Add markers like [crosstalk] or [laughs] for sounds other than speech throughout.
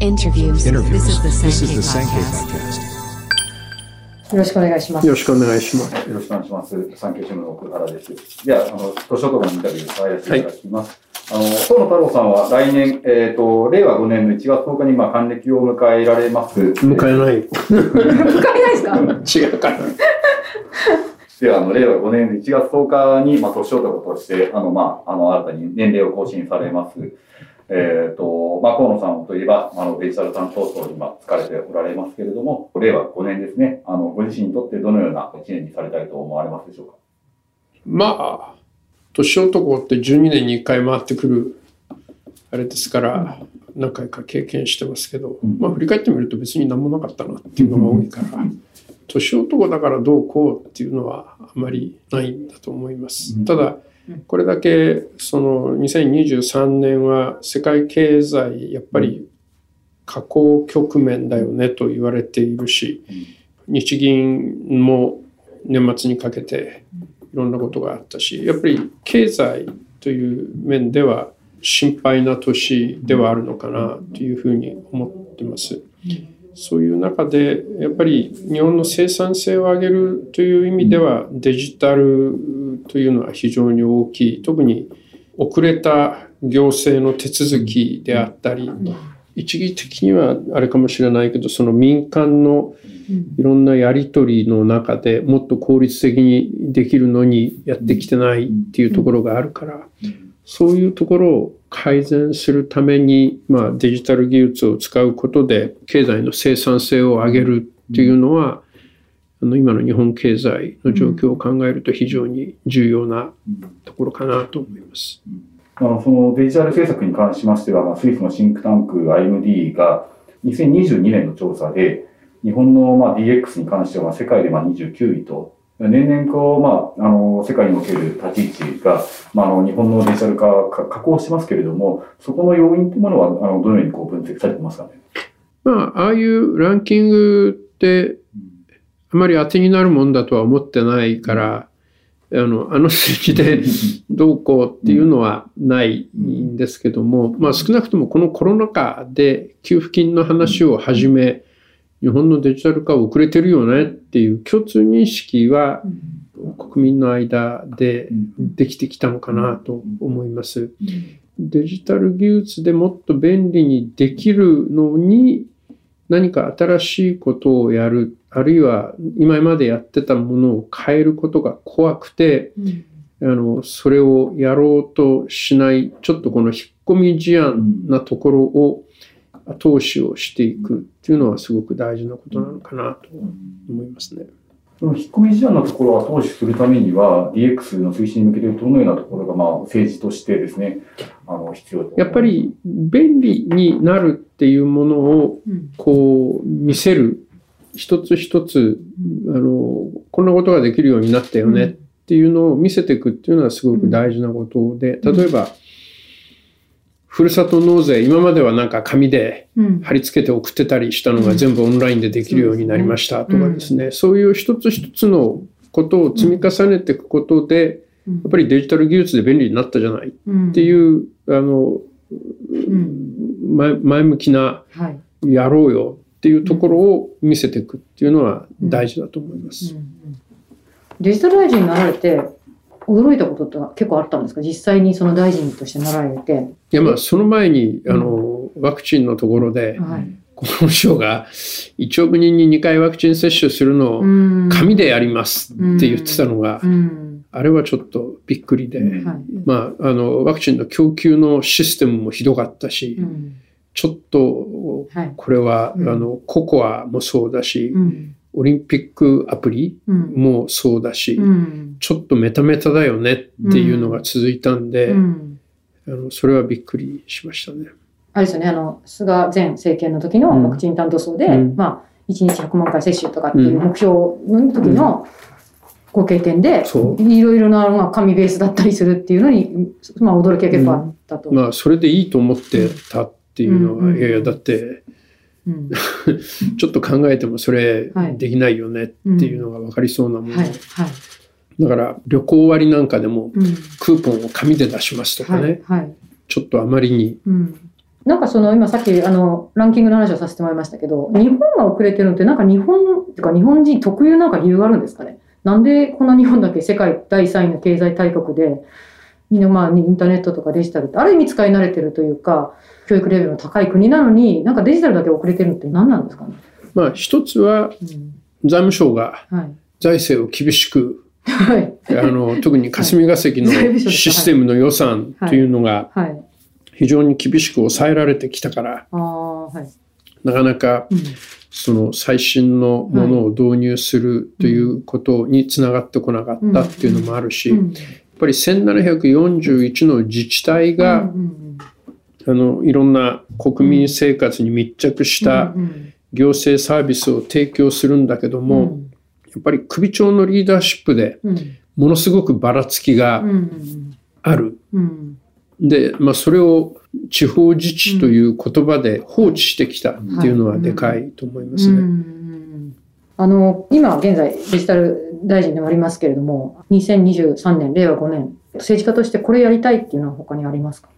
Interviews. Interviews. This is the This is the Sankey Sankey Podcast. Podcast. よろしくお願いします。よろしくお願いします。よろしくお願いします。産経新聞の奥原です。では、あの、年男のインタビューを入らせていただきます。あの、河野太郎さんは来年、えっ、と、令和5年の1月10日に、まあ、還暦を迎えられます。迎えない。向かいないですか？違うから。では、あの、令和5年の1月10日に、まあ、年男として、あの、まあ、あの、新たに年齢を更新されます。えっ、と、まあ、河野さんといえば、あの、デジタル担当層に今、疲れておられますけれども、令和5年ですね、あの、ご自身にとってどのような1年にされたいと思われますでしょうか？まあ、年男って12年に1回回ってくる、あれですから、何回か経験してますけど、うん。まあ振り返ってみると別に何もなかったなっていうのが多いから、年男だからどうこうっていうのはあまりないんだと思います。うん。ただ、これだけその2023年は世界経済やっぱり下降局面だよねと言われているし、日銀も年末にかけていろんなことがあったしやっぱり経済という面では心配な年ではあるのかなというふうに思ってます。そういう中でやっぱり日本の生産性を上げるという意味ではデジタルというのは非常に大きい。特に遅れた行政の手続きであったり一義的にはあれかもしれないけどその民間のいろんなやり取りの中でもっと効率的にできるのにやってきてないっていうところがあるからそういうところを改善するために、まあ、デジタル技術を使うことで経済の生産性を上げるっていうのはあの今の日本経済の状況を考えると非常に重要なところかなと思います。あの、そのデジタル政策に関しましては、まあ、スイスのシンクタンク IMD が2022年の調査で、日本のまあ DX に関しては世界でまあ29位と、年々こう、まあ、あの、世界における立ち位置が、まあ、あの、日本のデジタル化か加工してますけれども、そこの要因というものは、あの、どのようにこう分析されてますかね？まあ、ああいうランキングってあまり当てになるもんだとは思ってないから、あの、あの数字で [laughs] どうこうっていうのはないんですけども、まあ少なくともこのコロナ禍で給付金の話を始め、日本のデジタル化遅れてるよねっていう共通認識は国民の間でできてきたのかなと思います。デジタル技術でもっと便利にできるのに何か新しいことをやるあるいは今までやってたものを変えることが怖くてあのそれをやろうとしないちょっとこの引っ込み思案なところを後押しをしていくっていうのはすごく大事なことなのかなと思いますね。その引っ込み思案のところを後押しするためには、DX の推進に向けてどのようなところが、まあ、政治としてですね、あの、必要と。やっぱり便利になるっていうものをこう見せる一つ一つあのこんなことができるようになったよねっていうのを見せていくっていうのはすごく大事なことで例えばふるさと納税今まではなんか紙で貼り付けて送ってたりしたのが全部オンラインでできるようになりましたとかですね。そういう一つ一つのことを積み重ねていくことでやっぱりデジタル技術で便利になったじゃないっていうあの前前向きなはい。やろうよっていうところを見せていくっていうのは大事だと思います。デジタル大臣になられて、驚いたことって結構あったんですか？実際にその大臣としてなられて。いやまあその前にあのワクチンのところではい。厚労省が1億人に2回ワクチン接種するのを紙でやりますって言ってたのがうん。あれはちょっとびっくりでうんはい。まああのワクチンの供給のシステムもひどかったしうん。ちょっとはい。これはあうんのココアもそうだしうん。オリンピックアプリうん。もそうだしうん。ちょっとメタメタだよねっていうのが続いたんで、うん。あのそれはびっくりしましたね。あれですよね、あの、菅前政権の時のワクチン担当層で、うん。まあ、1日100万回接種とかっていう目標の時のご経験で、いろいろなのが紙ベースだったりするっていうのに、まあ、驚きが結構あったと。まあそれでいいと思ってたっていうのは、うん。いやいやだってうん [laughs] ちょっと考えてもそれはいできないよねっていうのが分かりそうなもの、はい、はい。だから旅行割なんかでもうん。クーポンを紙で出しますとかね、はい、はい。ちょっとあまりにうん。なんかその今さっきあのランキングの話をさせてもらいましたけど、日本が遅れてるのってなんか日本っていうか日本人特有なんか理由があるんですかね？なんでこんな日本だけ世界第3位の経済大国で、まあインターネットとかデジタルってある意味使い慣れてるというか、教育レベルの高い国なのに、なんかデジタルだけ遅れてるのって何なんですかね？まあ一つはうん、財務省がはい。財政を厳しく、はい。あの [laughs] 特に霞が関のシステムの予算というのがはい。非常に厳しく抑えられてきたから。なかなかうん。その最新のものを導入するということにつながってこなかったっていうのもあるし、ぱり1741の自治体が、うんうんあのいろんな国民生活に密着したうんうん行政サービスを提供するんだけども、やっぱり首長のリーダーシップでうん。ものすごくばらつきがうんうんある。うん。で、まあ、それを地方自治という言葉で放置してきたっていうのはでかいと思いますうんうね。ん。あの今現在デジタル大臣でもありますけれども2023年令和5年政治家としてこれやりたいっていうのは他にありますか？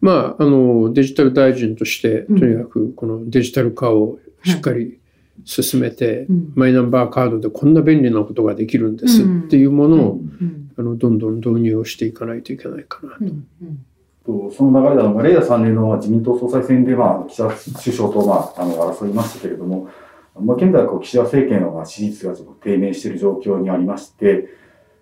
まあ、あのデジタル大臣としてうん。とにかくこのデジタル化をしっかり進めて、うん。マイナンバーカードでこんな便利なことができるんですっていうものを、うん。あのどんどん導入をしていかないといけないかな。うん。うん。とその流れであの、令和3年のまあ自民党総裁選で、まあ、岸田首相と、まあ、あの争いましたけれども、まあ、現在こう、岸田政権のまあ支持率がちょっと低迷している状況にありまして、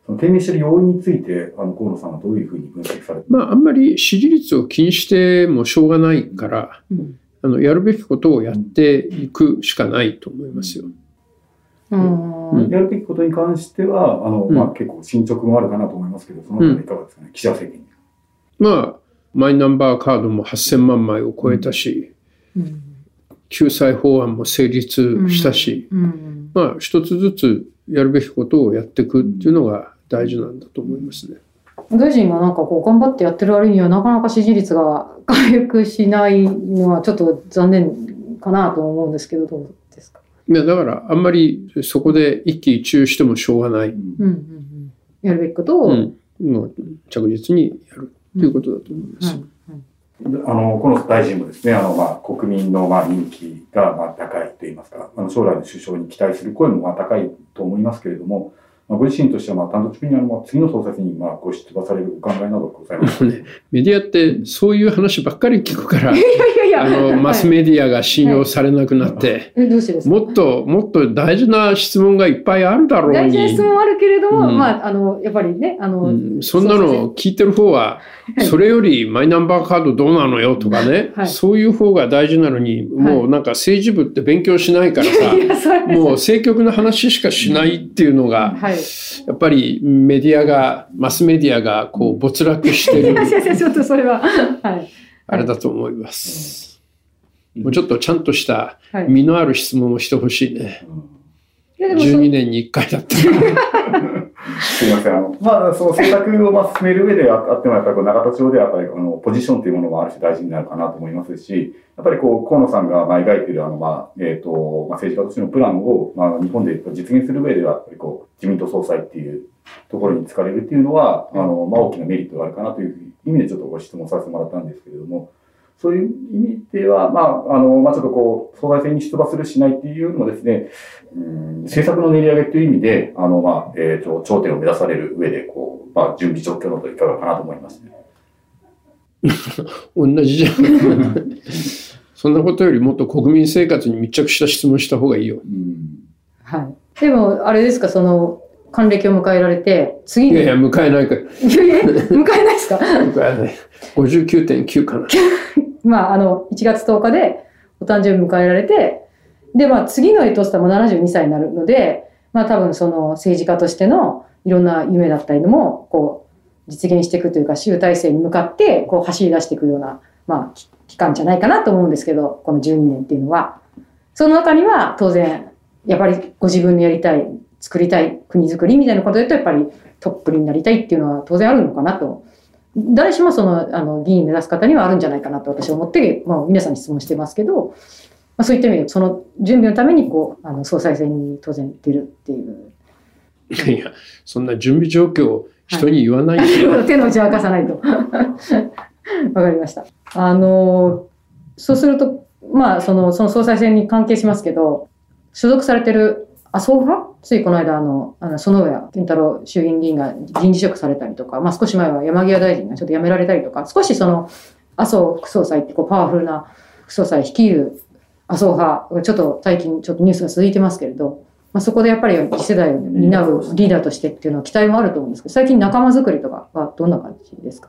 その低迷している要因について、あの河野さんはどういうふうに分析されてまあ、あんまり支持率を気にしてもしょうがないから、うん。あのやるべきことをやっていくしかないと思いますよ。うん。うん。やるべきことに関しては、あの、うん。まあ、結構進捗もあるかなと思いますけど、そのあたりいかがですかね、岸田政権に。まあ、マイナンバーカードも8000万枚を超えたし、うん救済法案も成立したし、うん。まあ、一つずつやるべきことをやっていくっていうのが大事なんだと思いますね。大臣がなんかこう頑張ってやってる割にはなかなか支持率が回復しないのはちょっと残念かなと思うんですけどどうですか？いやだからあんまりそこで一喜一憂してもしょうがない、うんうんうん。やるべきことを、うん、着実にやるということだと思います。はいあの、この大臣もですね、あの、まあ、国民の、まあ、人気が、まあ、高いと言いますか、あの、将来の首相に期待する声も、まあ、高いと思いますけれども、まあ、ご自身としては、まあ、単独的に、あの、まあ次の総裁選に、まあ、ご出馬されるお考えなどございますね、メディアってそういう話ばっかり聞くから、[laughs] いやいやあのマスメディアが信用されなくなって、えどうしてですか？もっともっと大事な質問がいっぱいあるだろう大事なに質、問あるけれども、うん。まあ、あの、やっぱりね、あの、うん。そんなの聞いてる方は、はい。それよりマイナンバーカードどうなのよとかね、はい。そういう方が大事なのに、もうなんか政治部って勉強しないからさ、もう政局の話しかしないっていうのが、はい。やっぱりメディアが、マスメディアがこう没落して [laughs] いるちょっとそれは、はい。あれだと思います。もうちょっとちゃんとしたはい。身のある質問をしてほしいね。いやでもそ12年に1回だったら。[laughs] すみません。あの、まあ、その政策をまあ進める上でああっても、やっぱりこう永田町ではやっぱりあのポジションというものもある種大事になるかなと思いますし、やっぱりこう、河野さんがまあ描いているあの、まあ、えっ、と、まあ、政治家としてのプランを、まあ、日本で実現する上では、やっぱりこう、自民党総裁っていうところに疲れるっていうのは、あの、まあ、大きなメリットがあるかなという意味でちょっとご質問させてもらったんですけれども、そういう意味では、まあ、あの、まあ、ちょっとこう、総裁選に出馬するしないっていうよりもですね、うん政策の練り上げという意味で、あの、まあ、えっ、と、頂点を目指される上で、こう、まあ、準備状況のといかがかなと思いますね。[laughs] 同じじゃん。[laughs] そんなことよりもっと国民生活に密着した質問した方がいいよ。うん。はい。でも、あれですか、その、還暦を迎えられて、次に。いやいや、迎えないから。いやいや迎えないですか？[laughs] 迎えない。59.9かな。まあ、あの、1月10日でお誕生日迎えられて、で、まあ、次のとしたらも72歳になるので、まあ、多分その政治家としてのいろんな夢だったりのも、こう、実現していくというか、集大成に向かって、こう、走り出していくような、まあ、期間じゃないかなと思うんですけど、この12年っていうのは。その中には、当然、やっぱりご自分のやりたい、作りたい国づくりみたいなことで言うと、やっぱりトップになりたいっていうのは当然あるのかなと誰しもそのあの議員目指す方にはあるんじゃないかなと私は思って、まあ、皆さんに質問してますけど、まあ、そういった意味でその準備のためにこうあの総裁選に当然出るっていう。いやいや、そんな準備状況を人に言わないで。よ。[laughs] 手の内を明かさないと。[laughs] わかりました。あのそうすると、まあ、その、その総裁選に関係しますけど、所属されてる麻生派ついこの間、あの、あの園上健太郎衆議院議員が人事職されたりとか、まあ少し前は山際大臣がちょっと辞められたりとか、少しその、麻生副総裁ってこうパワフルな副総裁率いる麻生派がちょっと最近ちょっとニュースが続いてますけれど、まあ、そこでやっぱり次世代を担うリーダーとしてっていうのは期待もあると思うんですけど、最近仲間づくりとかはどんな感じですか？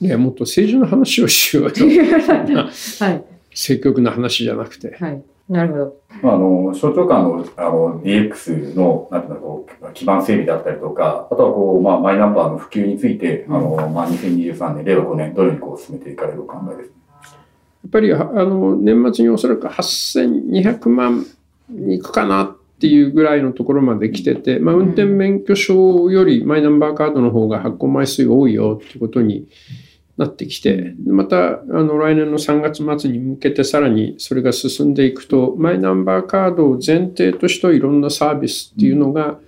いや、もっと政治の話をしようよ。[laughs] はい。[laughs] 積極な話じゃなくて。はい。なるほど。まあ、あの、省庁間のあの DX の、なんていうの、こう、基盤整備だったりとか、あとはこう、まあ、マイナンバーの普及について、あの、まあ、2023年、令和5年、どのようにこう進めていかれるお考えです。やっぱりあの年末におそらく8200万に行くかなっていうぐらいのところまで来てて、まあ、運転免許証よりマイナンバーカードの方が発行枚数が多いよっていうことになってきて、またあの来年の3月末に向けてさらにそれが進んでいくと、マイナンバーカードを前提としていろんなサービスっていうのが、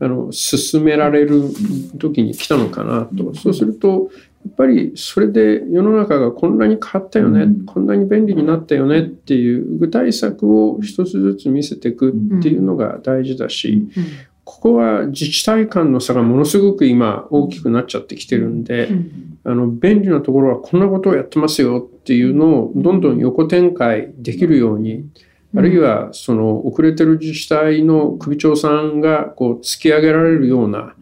あの進められる時に来たのかなと。そうすると、やっぱりそれで世の中がこんなに変わったよね、うん。こんなに便利になったよね。っていう具体策を一つずつ見せていくっていうのが大事だし、ここは自治体間の差がものすごく今大きくなっちゃってきてるんで、あの便利なところはこんなことをやってますよっていうのをどんどん横展開できるように、あるいはその遅れてる自治体の首長さんがこう突き上げられるような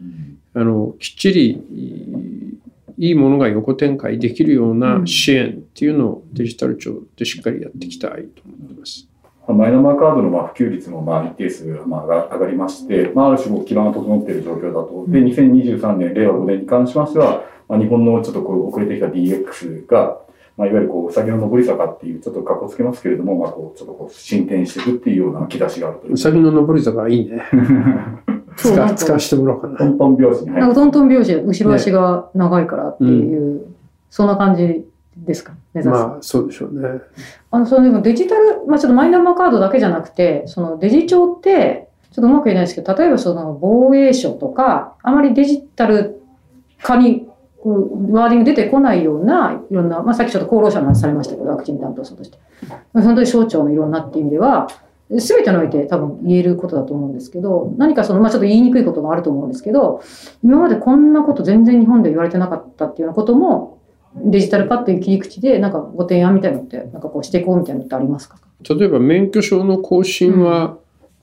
あのきっちりいいものが横展開できるような支援っていうのをデジタル庁でしっかりやっていきたいと思ってます。マイナンバーカードのまあ普及率もまあ一定数まあ上がりまして、まあ、ある種こう基盤が整っている状況だと。で、2023年、令和5年に関しましては、まあ、日本のちょっとこう遅れてきた DX が、まあ、いわゆるこう、うさぎの上り坂っていう、ちょっと格好つけますけれども、まあ、こう、ちょっとこう、進展していくっていうような兆しがあるというう。さぎの登り坂いいね。[laughs] そうなんか使使わせてもらおうかな。トントン拍子に入なんかる。トントン拍子、後ろ足が長いからっていう、そんな感じですか？目指す。まあそうでしょうね。あの、そのデジタル、まあちょっとマイナンバーカードだけじゃなくて、そのデジ庁って、ちょっとうまく言えないですけど、例えばその防衛省とか、あまりデジタル化にワーディング出てこないような、いろんな、まあさっきちょっと厚労省の話されましたけど、ワクチン担当者として。まあ本当に省庁のいろんなっていう意味では、すべてにおいて多分言えることだと思うんですけど、何かその、まあちょっと言いにくいこともあると思うんですけど、今までこんなこと全然日本で言われてなかったっていうようなことも、デジタル化っていう切り口で、なんかご提案みたいなのって、なんかこうしていこうみたいなのってありますか？例えば免許証の更新は、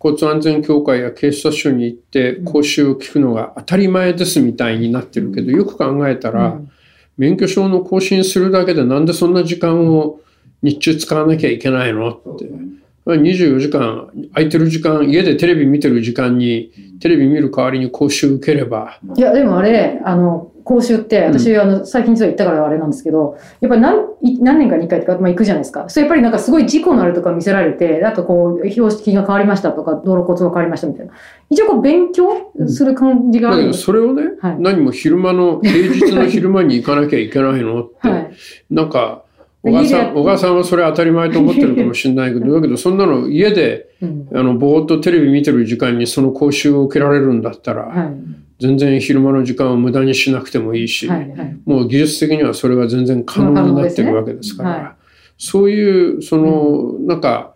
交通安全協会や警察署に行って講習を聞くのが当たり前ですみたいになってるけど、よく考えたら、うん。免許証の更新するだけでなんでそんな時間を日中使わなきゃいけないのって。そうです。ね。24時間空いてる時間家でテレビ見てる時間にテレビ見る代わりに講習受ければ。いや、でもあれ、あの、講習って、私、あの、最近実は行ったからあれなんですけど、やっぱり何、い何年かに1回とか、まあ行くじゃないですか。それやっぱりなんかすごい事故のあるとか見せられて、あとこう、標識が変わりましたとか、道路交通が変わりましたみたいな。一応こう、勉強する感じがあるだけどそれをね、はい何も昼間の [laughs] 平日の昼間に行かなきゃいけないのって、はい。なんか小川さん小川さんはそれ当たり前と思ってるかもしれないけどだけどそんなの家でうん。あのぼーっとテレビ見てる時間にその講習を受けられるんだったら、はい。全然昼間の時間を無駄にしなくてもいいし、はい。はい。もう技術的にはそれが全然可能になってるわけですから、まあ可能ですねそういうその、なんか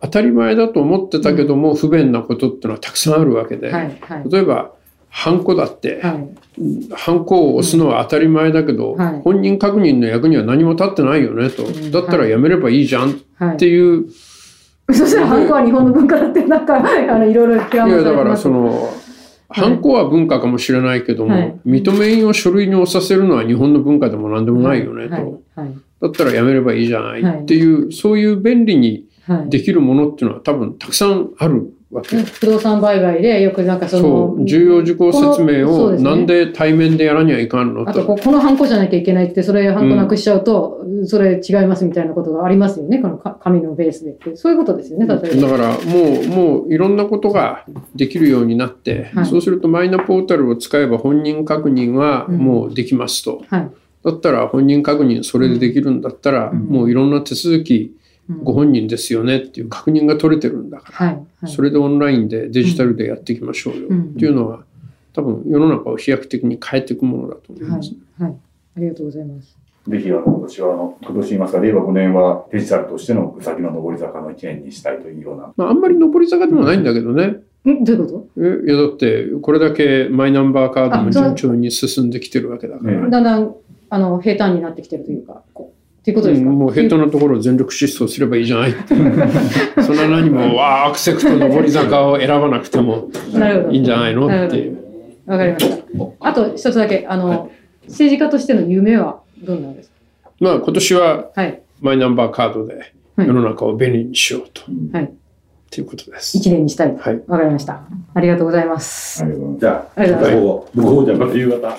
当たり前だと思ってたけども、不便なことってのはたくさんあるわけで、はい。はい。例えばハンコだって、はい。ハンコを押すのは当たり前だけど、はい本人確認の役には何も立ってないよねと、うんだったらやめればいいじゃんっはいて。いう、そしたら、ハンコは日本の文化だって、なんか、あの、いろいろいやだからその、ハンコは文化かもしれないけども、はい。認め印を書類に押させるのは日本の文化でも何でもないよねと。だったらやめればいいじゃないはいってい。う、そういう便利にはい。できるものっていうのは多分たくさんあるわけ。不動産売買でよくなんかその重要事項説明をなんで対面でやらにはいかんのあとことこのハンコじゃなきゃいけないってそれハンコなくしちゃうと、それ違いますみたいなことがありますよねこのか紙のベースでって。そういうことですよね例えば。だからもうもういろんなことができるようになって、はい。そうするとマイナポータルを使えば本人確認はもうできますと、はい。だったら本人確認それでできるんだったら、うん。もういろんな手続きうんご本人ですよねっていう確認が取れてるんだから、はいはいそれでオンラインでデジタルでやっていきましょうようんっていうのは多分世の中を飛躍的に変えていくものだと思いはます。いはいありがとうございます。ぜひ、あの、今年は、あの、今年言いますか、令和5年はデジタルとしてのうさぎの上り坂の1年にしたいというような。まあ、あんまり上り坂でもないんだけどね。んどういうこえいや、だって、これだけマイナンバーカードも順調に進んできてるわけだから。だんだん、あの、平坦になってきてるというか、こう、っていうことですか、うんもうヘッドのところを全力疾走すればいいじゃない。[laughs] そんな何も、わあ、アクセクト上り坂を選ばなくてもなるほど。いいんじゃないの？っていう。わかりました。あと一つだけ、あの、政治家としての夢はどんなんですか？まあ今年ははい。マイナンバーカードではい世の中を便利にしようと、うんはい。ということです。一年にしたい。はい。わかりました。ありがとうございます。ありがとうございます。じゃあ、午後、午後じゃまた夕方。